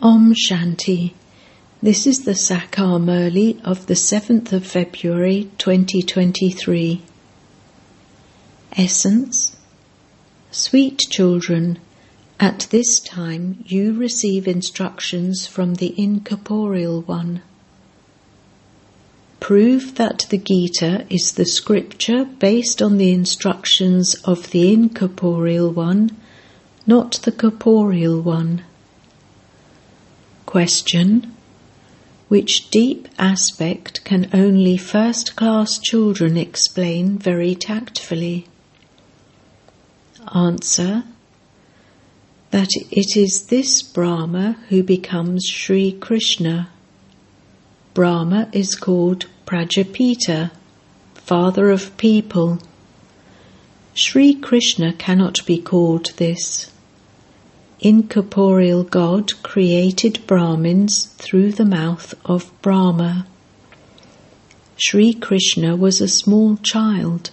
Om Shanti. This is the Sakar Murli of the 7th of February 2023. Essence Sweet children, at this time you receive instructions from the incorporeal one. Prove that the Gita is the scripture based on the instructions of the incorporeal one, not the corporeal one. Question Which deep aspect can only first class children explain very tactfully? Answer That it is this Brahma who becomes Sri Krishna. Brahma is called Prajapita, father of people. Sri Krishna cannot be called this incorporeal God created Brahmins through the mouth of Brahma. Sri Krishna was a small child.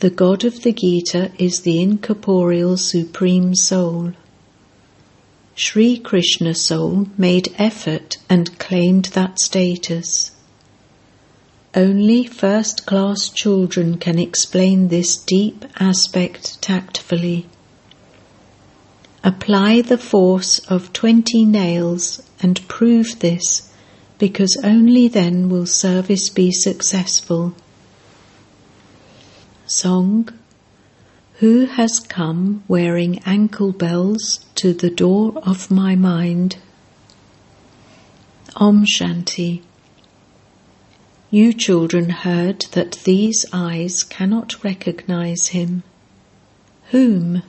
The God of the Gita is the incorporeal Supreme Soul. Sri Krishna soul made effort and claimed that status. Only first class children can explain this deep aspect tactfully. Apply the force of twenty nails and prove this, because only then will service be successful. Song Who has come wearing ankle bells to the door of my mind? Om Shanti. You children heard that these eyes cannot recognize him. Whom?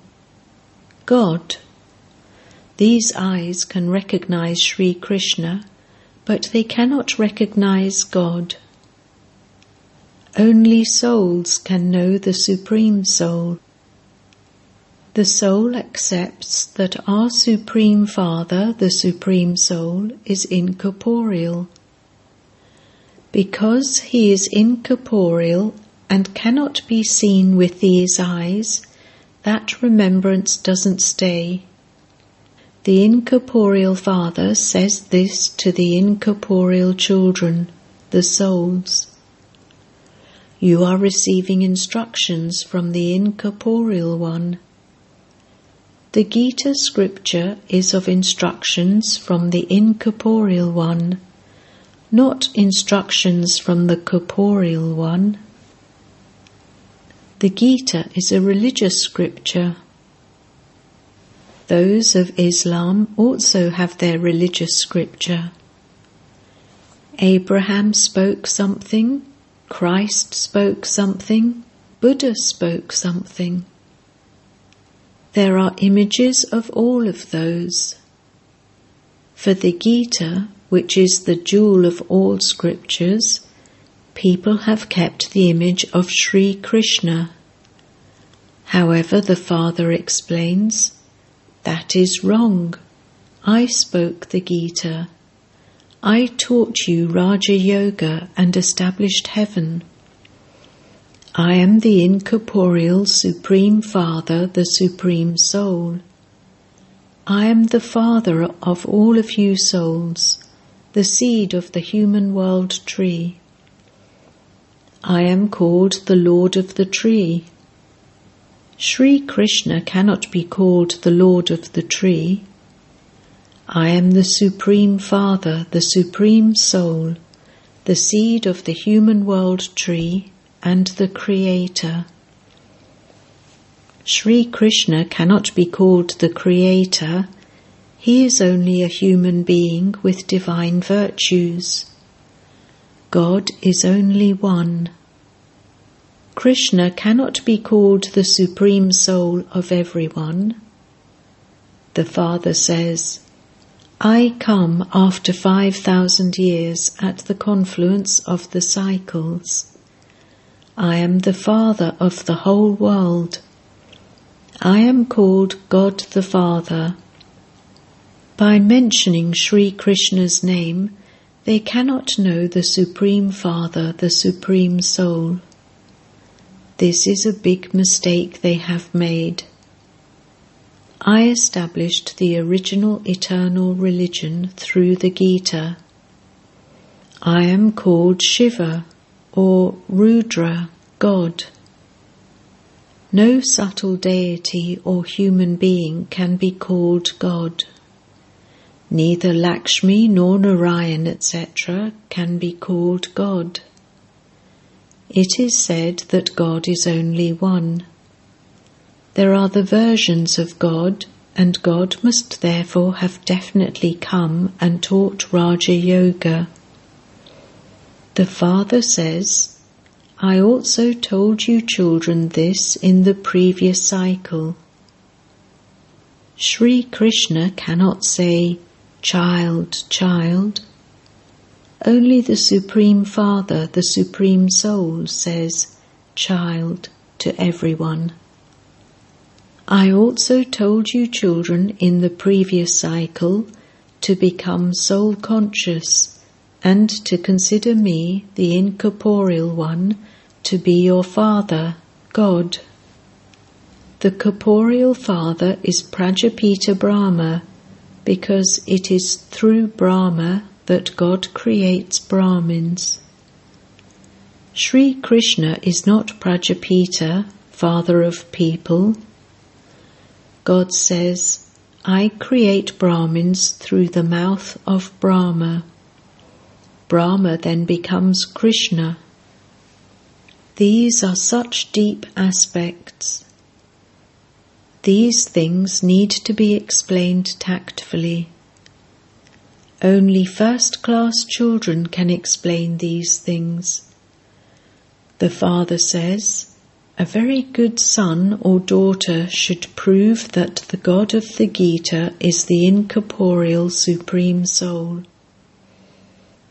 God. These eyes can recognize Sri Krishna, but they cannot recognize God. Only souls can know the Supreme Soul. The soul accepts that our Supreme Father, the Supreme Soul, is incorporeal. Because he is incorporeal and cannot be seen with these eyes, that remembrance doesn't stay. The incorporeal Father says this to the incorporeal children, the souls. You are receiving instructions from the incorporeal one. The Gita scripture is of instructions from the incorporeal one, not instructions from the corporeal one. The Gita is a religious scripture. Those of Islam also have their religious scripture. Abraham spoke something, Christ spoke something, Buddha spoke something. There are images of all of those. For the Gita, which is the jewel of all scriptures, people have kept the image of Sri Krishna. However, the Father explains, that is wrong. I spoke the Gita. I taught you Raja Yoga and established heaven. I am the incorporeal Supreme Father, the Supreme Soul. I am the Father of all of you souls, the seed of the human world tree. I am called the Lord of the tree. Sri Krishna cannot be called the Lord of the tree. I am the Supreme Father, the Supreme Soul, the seed of the human world tree, and the Creator. Sri Krishna cannot be called the Creator. He is only a human being with divine virtues. God is only one. Krishna cannot be called the Supreme Soul of everyone. The Father says, I come after 5,000 years at the confluence of the cycles. I am the Father of the whole world. I am called God the Father. By mentioning Sri Krishna's name, they cannot know the Supreme Father, the Supreme Soul. This is a big mistake they have made. I established the original eternal religion through the Gita. I am called Shiva or Rudra, God. No subtle deity or human being can be called God. Neither Lakshmi nor Narayan, etc., can be called God. It is said that God is only one. There are the versions of God, and God must therefore have definitely come and taught Raja Yoga. The Father says, I also told you children this in the previous cycle. Sri Krishna cannot say, Child, child. Only the Supreme Father, the Supreme Soul, says, Child, to everyone. I also told you, children, in the previous cycle, to become soul conscious and to consider me, the incorporeal one, to be your Father, God. The corporeal Father is Prajapita Brahma because it is through Brahma that God creates Brahmins. Sri Krishna is not Prajapita, father of people. God says, I create Brahmins through the mouth of Brahma. Brahma then becomes Krishna. These are such deep aspects. These things need to be explained tactfully. Only first class children can explain these things. The father says, A very good son or daughter should prove that the God of the Gita is the incorporeal Supreme Soul.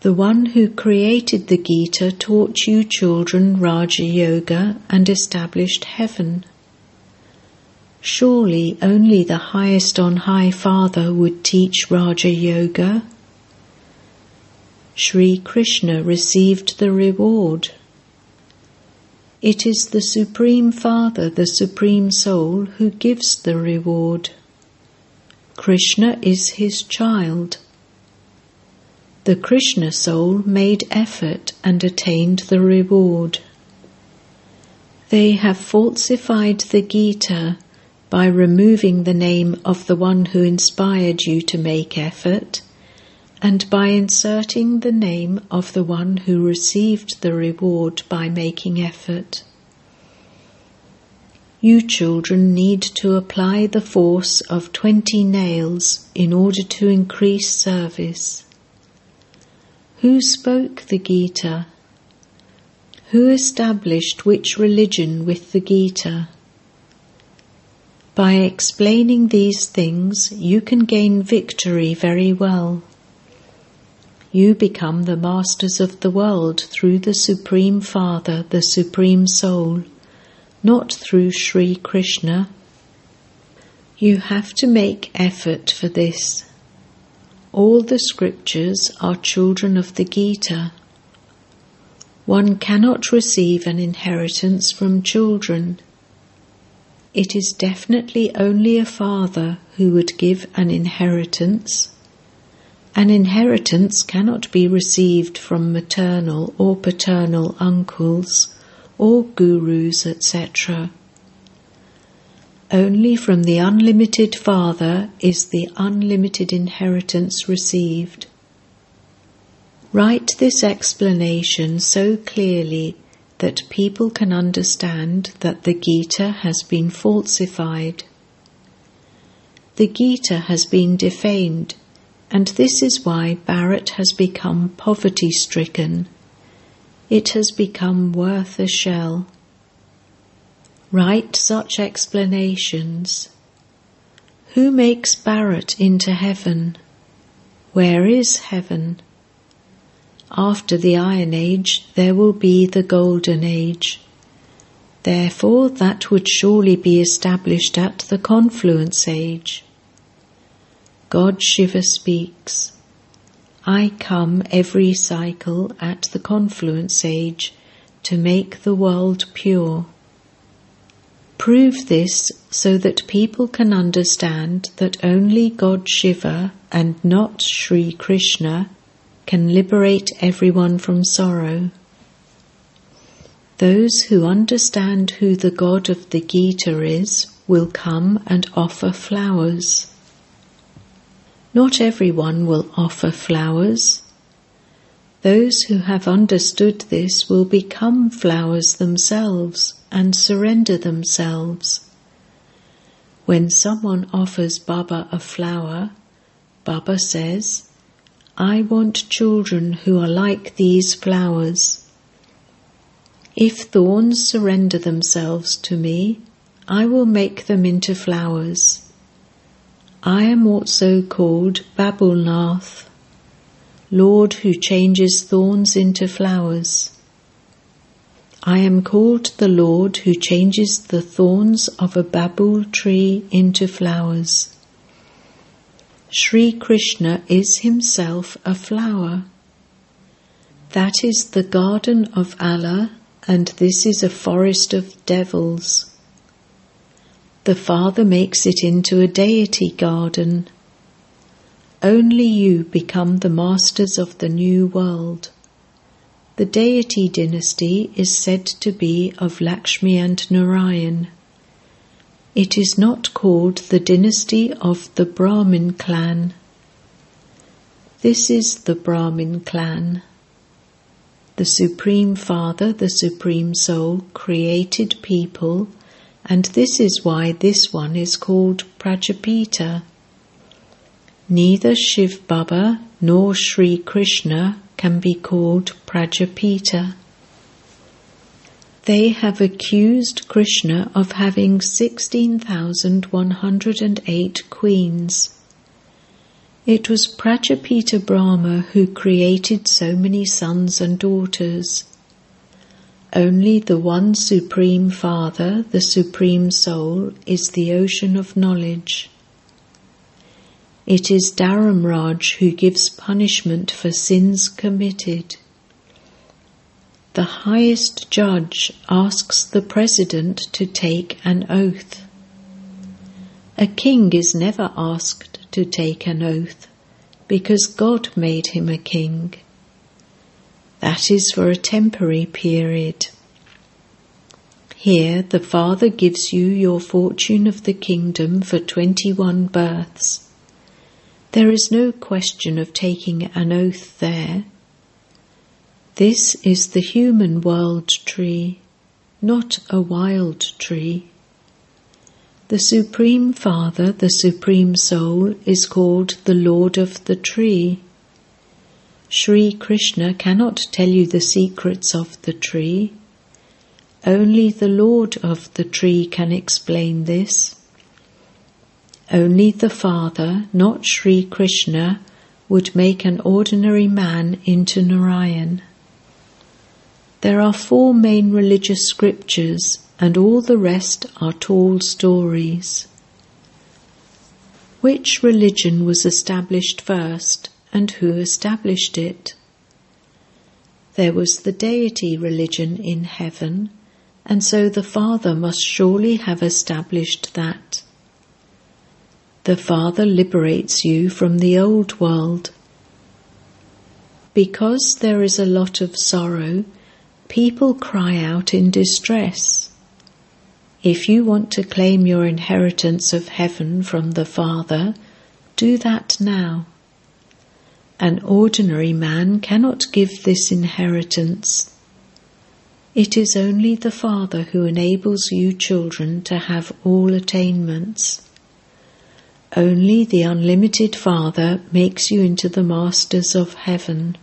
The one who created the Gita taught you children Raja Yoga and established heaven. Surely only the highest on high Father would teach Raja Yoga. Sri Krishna received the reward. It is the Supreme Father, the Supreme Soul, who gives the reward. Krishna is his child. The Krishna soul made effort and attained the reward. They have falsified the Gita by removing the name of the one who inspired you to make effort, and by inserting the name of the one who received the reward by making effort. You children need to apply the force of twenty nails in order to increase service. Who spoke the Gita? Who established which religion with the Gita? By explaining these things, you can gain victory very well. You become the masters of the world through the Supreme Father, the Supreme Soul, not through Sri Krishna. You have to make effort for this. All the scriptures are children of the Gita. One cannot receive an inheritance from children it is definitely only a father who would give an inheritance. An inheritance cannot be received from maternal or paternal uncles or gurus, etc. Only from the unlimited Father is the unlimited inheritance received. Write this explanation so clearly that people can understand that the Gita has been falsified. The Gita has been defamed, and this is why Bharat has become poverty stricken. It has become worth a shell. Write such explanations. Who makes Bharat into heaven? Where is heaven? After the Iron Age, there will be the Golden Age. Therefore, that would surely be established at the Confluence Age. God Shiva speaks, I come every cycle at the Confluence Age to make the world pure. Prove this so that people can understand that only God Shiva and not Sri Krishna can liberate everyone from sorrow. Those who understand who the God of the Gita is will come and offer flowers. Not everyone will offer flowers. Those who have understood this will become flowers themselves and surrender themselves. When someone offers Baba a flower, Baba says, I want children who are like these flowers. If thorns surrender themselves to me, I will make them into flowers. I am also called Babulnath, Lord who changes thorns into flowers. I am called the Lord who changes the thorns of a babul tree into flowers. Sri Krishna is himself a flower. That is the garden of Allah, and this is a forest of devils. The Father makes it into a deity garden. Only you become the masters of the new world. The deity dynasty is said to be of Lakshmi and Narayan. It is not called the dynasty of the Brahmin clan. This is the Brahmin clan. The Supreme Father, the Supreme Soul, created people, and this is why this one is called Prajapita. Neither Shiv Baba nor Sri Krishna can be called Prajapita. They have accused Krishna of having 16,108 queens. It was Prajapita Brahma who created so many sons and daughters. Only the one Supreme Father, the Supreme Soul, is the ocean of knowledge. It is Dharamraj who gives punishment for sins committed. The highest judge asks the president to take an oath. A king is never asked to take an oath because God made him a king. That is for a temporary period. Here the Father gives you your fortune of the kingdom for 21 births. There is no question of taking an oath there. This is the human world tree, not a wild tree. The Supreme Father, the Supreme Soul, is called the Lord of the tree. Sri Krishna cannot tell you the secrets of the tree. Only the Lord of the tree can explain this. Only the Father, not Sri Krishna, would make an ordinary man into Narayan. There are four main religious scriptures, and all the rest are tall stories. Which religion was established first, and who established it? There was the deity religion in heaven, and so the Father must surely have established that. The Father liberates you from the old world. Because there is a lot of sorrow, people cry out in distress. If you want to claim your inheritance of heaven from the Father, do that now. An ordinary man cannot give this inheritance. It is only the Father who enables you children to have all attainments. Only the unlimited Father makes you into the masters of heaven.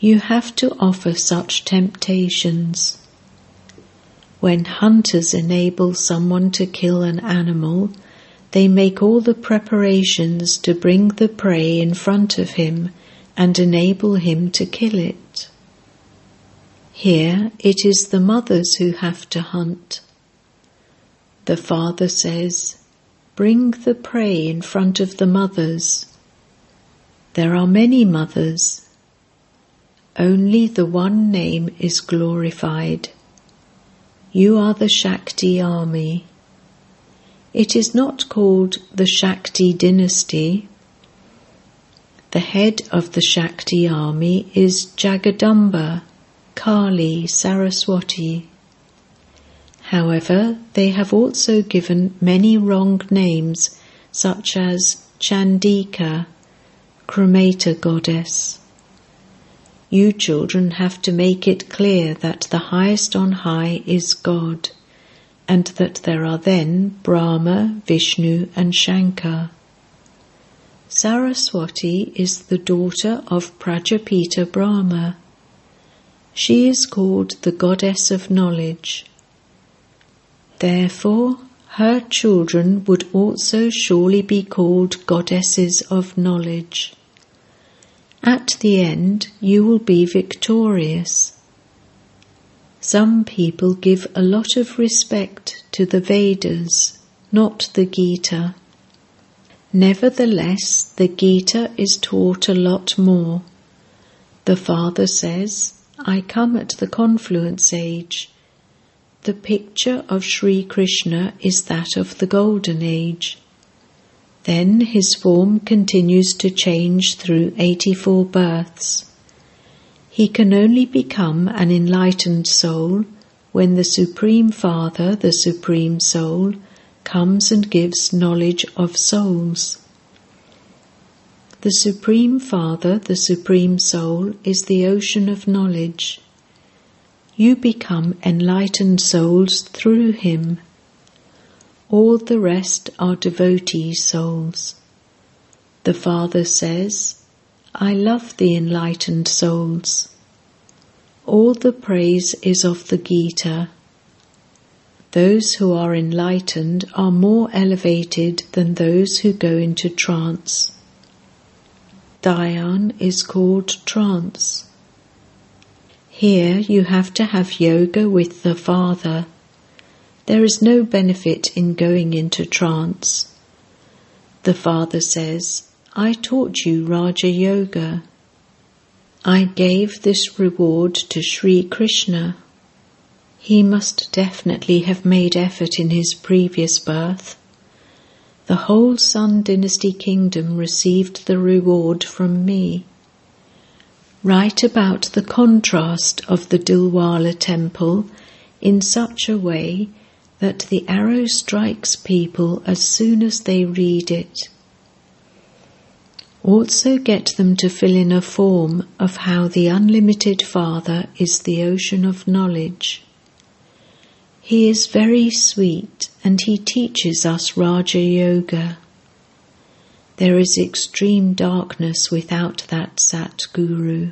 You have to offer such temptations. When hunters enable someone to kill an animal, they make all the preparations to bring the prey in front of him and enable him to kill it. Here it is the mothers who have to hunt. The father says, Bring the prey in front of the mothers. There are many mothers. Only the one name is glorified. You are the Shakti army. It is not called the Shakti dynasty. The head of the Shakti army is Jagadamba, Kali, Saraswati. However, they have also given many wrong names, such as Chandika, Cremator Goddess. You children have to make it clear that the highest on high is God, and that there are then Brahma, Vishnu, and Shankar. Saraswati is the daughter of Prajapita Brahma. She is called the goddess of knowledge. Therefore, her children would also surely be called goddesses of knowledge. At the end, you will be victorious. Some people give a lot of respect to the Vedas, not the Gita. Nevertheless, the Gita is taught a lot more. The Father says, I come at the confluence age. The picture of Sri Krishna is that of the Golden Age. Then his form continues to change through 84 births. He can only become an enlightened soul when the Supreme Father, the Supreme Soul, comes and gives knowledge of souls. The Supreme Father, the Supreme Soul, is the ocean of knowledge. You become enlightened souls through him. All the rest are devotee souls. The Father says, I love the enlightened souls. All the praise is of the Gita. Those who are enlightened are more elevated than those who go into trance. Dhyan is called trance. Here you have to have yoga with the Father there is no benefit in going into trance. The Father says, I taught you Raja Yoga. I gave this reward to Sri Krishna. He must definitely have made effort in his previous birth. The whole Sun Dynasty kingdom received the reward from me. Write about the contrast of the Dilwala temple in such a way that the arrow strikes people as soon as they read it. Also get them to fill in a form of how the unlimited Father is the ocean of knowledge. He is very sweet and he teaches us Raja Yoga. There is extreme darkness without that Sat Guru.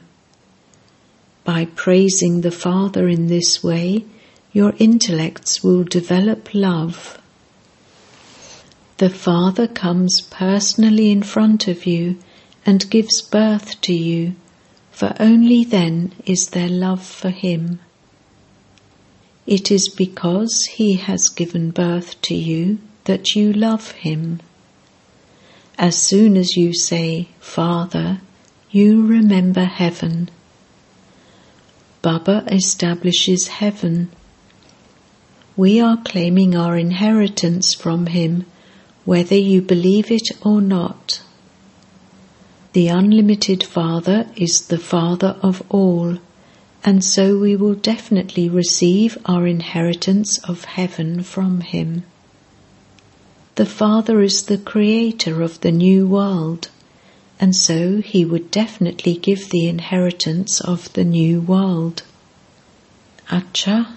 By praising the Father in this way, your intellects will develop love. The Father comes personally in front of you and gives birth to you, for only then is there love for Him. It is because He has given birth to you that you love Him. As soon as you say, Father, you remember heaven. Baba establishes heaven we are claiming our inheritance from Him, whether you believe it or not. The unlimited Father is the Father of all, and so we will definitely receive our inheritance of heaven from Him. The Father is the creator of the new world, and so He would definitely give the inheritance of the new world. Acha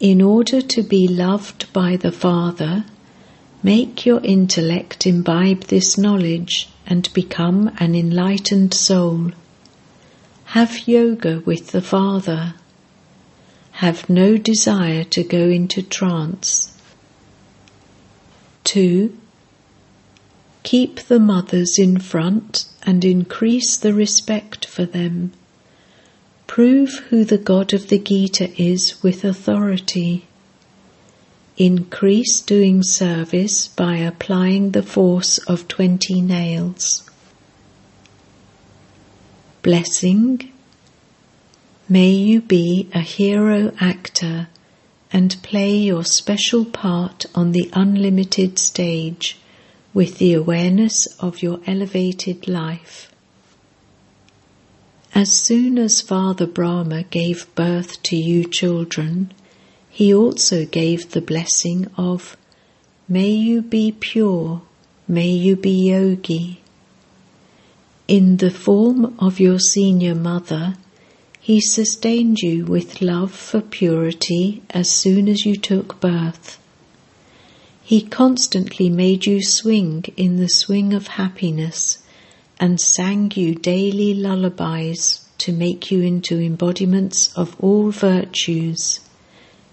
In order to be loved by the Father, make your intellect imbibe this knowledge and become an enlightened soul. Have yoga with the Father. have no desire to go into trance. 2. Keep the mothers in front and increase the respect for them. Prove who the God of the Gita is with authority. Increase doing service by applying the force of 20 nails. Blessing. May you be a hero actor and play your special part on the unlimited stage with the awareness of your elevated life. As soon as Father Brahma gave birth to you children, he also gave the blessing of, May you be pure, may you be yogi. In the form of your senior mother, he sustained you with love for purity as soon as you took birth. He constantly made you swing in the swing of happiness and sang you daily lullabies to make you into embodiments of all virtues,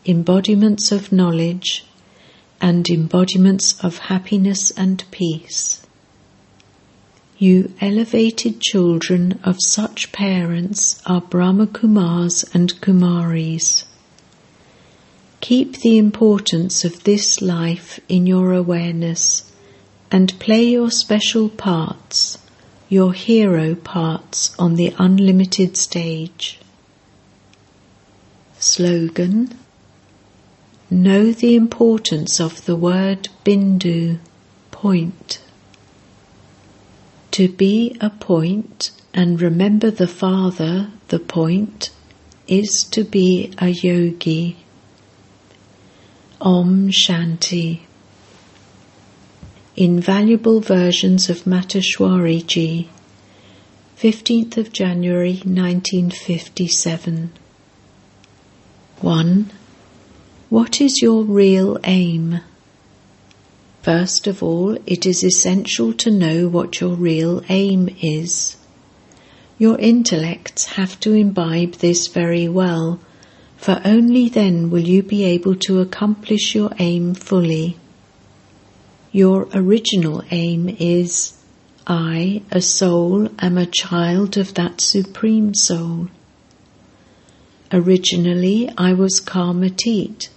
embodiments of knowledge, and embodiments of happiness and peace. You elevated children of such parents are Brahma Kumars and Kumaris. Keep the importance of this life in your awareness and play your special parts, your hero parts on the unlimited stage. Slogan Know the importance of the word bindu, point. To be a point and remember the Father, the point, is to be a yogi. Om Shanti. Invaluable versions of Mateshwari 15th of January 1957. 1. What is your real aim? First of all, it is essential to know what your real aim is. Your intellects have to imbibe this very well, for only then will you be able to accomplish your aim fully. Your original aim is I, a soul, am a child of that Supreme Soul. Originally I was Karmatit,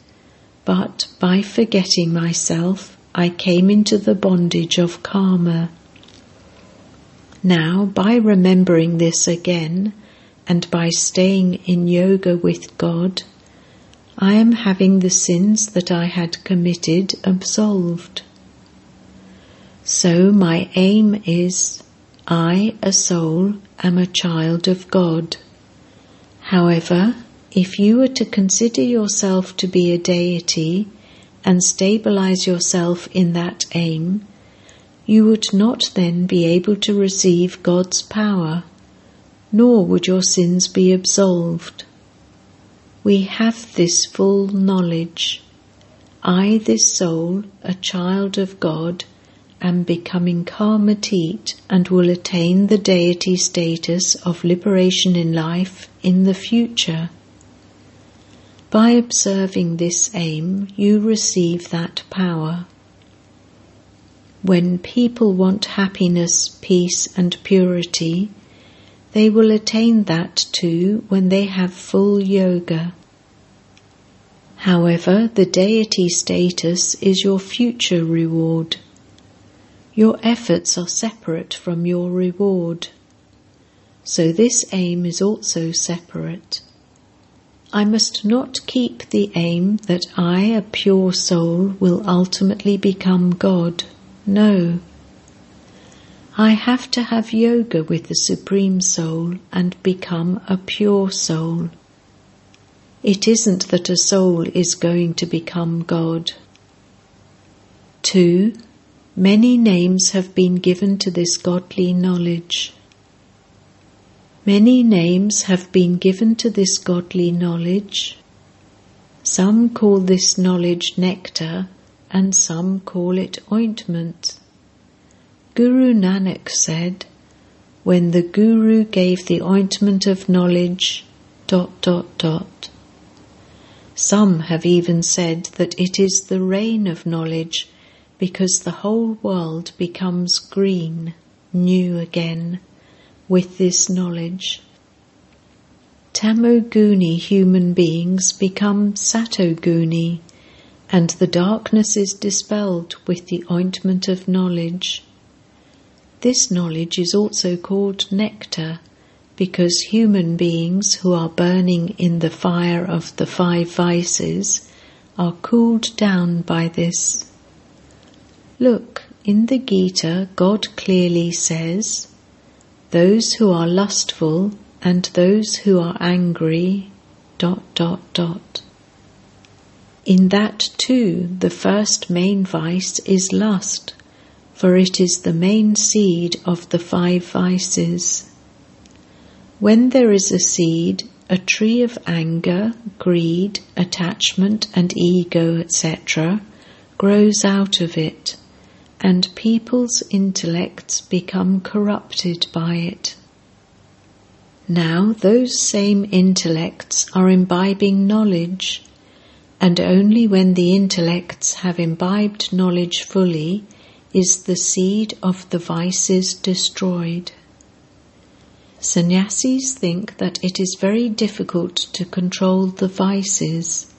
but by forgetting myself, I came into the bondage of karma. Now, by remembering this again, and by staying in yoga with God, I am having the sins that I had committed absolved. So my aim is I, a soul, am a child of God. However, if you were to consider yourself to be a deity, and stabilize yourself in that aim, you would not then be able to receive God's power, nor would your sins be absolved. We have this full knowledge. I, this soul, a child of God, am becoming karmatit and will attain the deity status of liberation in life in the future. By observing this aim, you receive that power. When people want happiness, peace, and purity, they will attain that too when they have full yoga. However, the deity status is your future reward. Your efforts are separate from your reward. So this aim is also separate. I must not keep the aim that I, a pure soul, will ultimately become God. No. I have to have yoga with the Supreme Soul and become a pure soul. It isn't that a soul is going to become God. 2. Many names have been given to this godly knowledge. Many names have been given to this godly knowledge. Some call this knowledge nectar and some call it ointment. Guru Nanak said, when the Guru gave the ointment of knowledge, dot, dot, dot. Some have even said that it is the rain of knowledge because the whole world becomes green, new again, with this knowledge. Tamoguni human beings become Satoguni, and the darkness is dispelled with the ointment of knowledge. This knowledge is also called nectar because human beings who are burning in the fire of the five vices are cooled down by this. Look, in the Gita, God clearly says, Those who are lustful and those who are angry, dot, dot, dot. In that too, the first main vice is lust, for it is the main seed of the five vices. When there is a seed, a tree of anger, greed, attachment, and ego, etc., grows out of it, and people's intellects become corrupted by it. Now, those same intellects are imbibing knowledge, and only when the intellects have imbibed knowledge fully is the seed of the vices destroyed. Sannyasis think that it is very difficult to control the vices,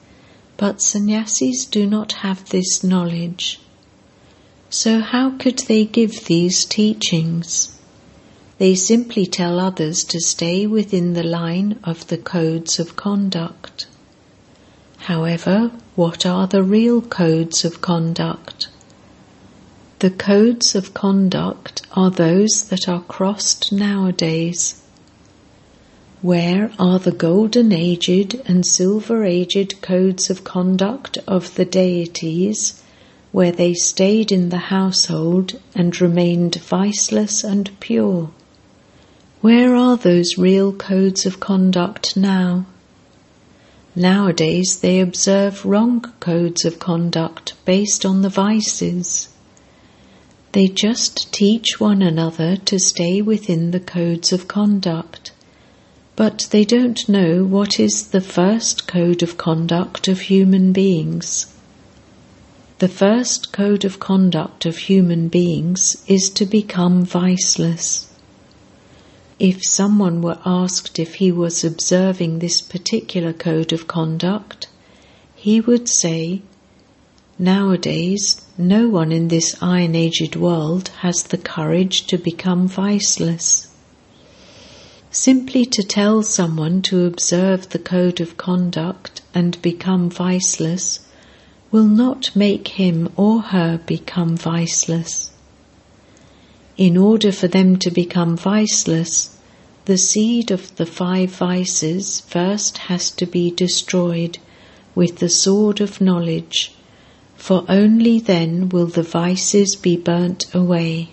but sannyasis do not have this knowledge. So, how could they give these teachings? They simply tell others to stay within the line of the codes of conduct. However, what are the real codes of conduct? The codes of conduct are those that are crossed nowadays. Where are the golden aged and silver aged codes of conduct of the deities, where they stayed in the household and remained viceless and pure? Where are those real codes of conduct now? Nowadays they observe wrong codes of conduct based on the vices. They just teach one another to stay within the codes of conduct, but they don't know what is the first code of conduct of human beings. The first code of conduct of human beings is to become viceless. If someone were asked if he was observing this particular code of conduct, he would say, Nowadays, no one in this iron aged world has the courage to become viceless. Simply to tell someone to observe the code of conduct and become viceless will not make him or her become viceless. In order for them to become viceless, the seed of the five vices first has to be destroyed with the sword of knowledge for only then will the vices be burnt away.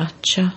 Acha.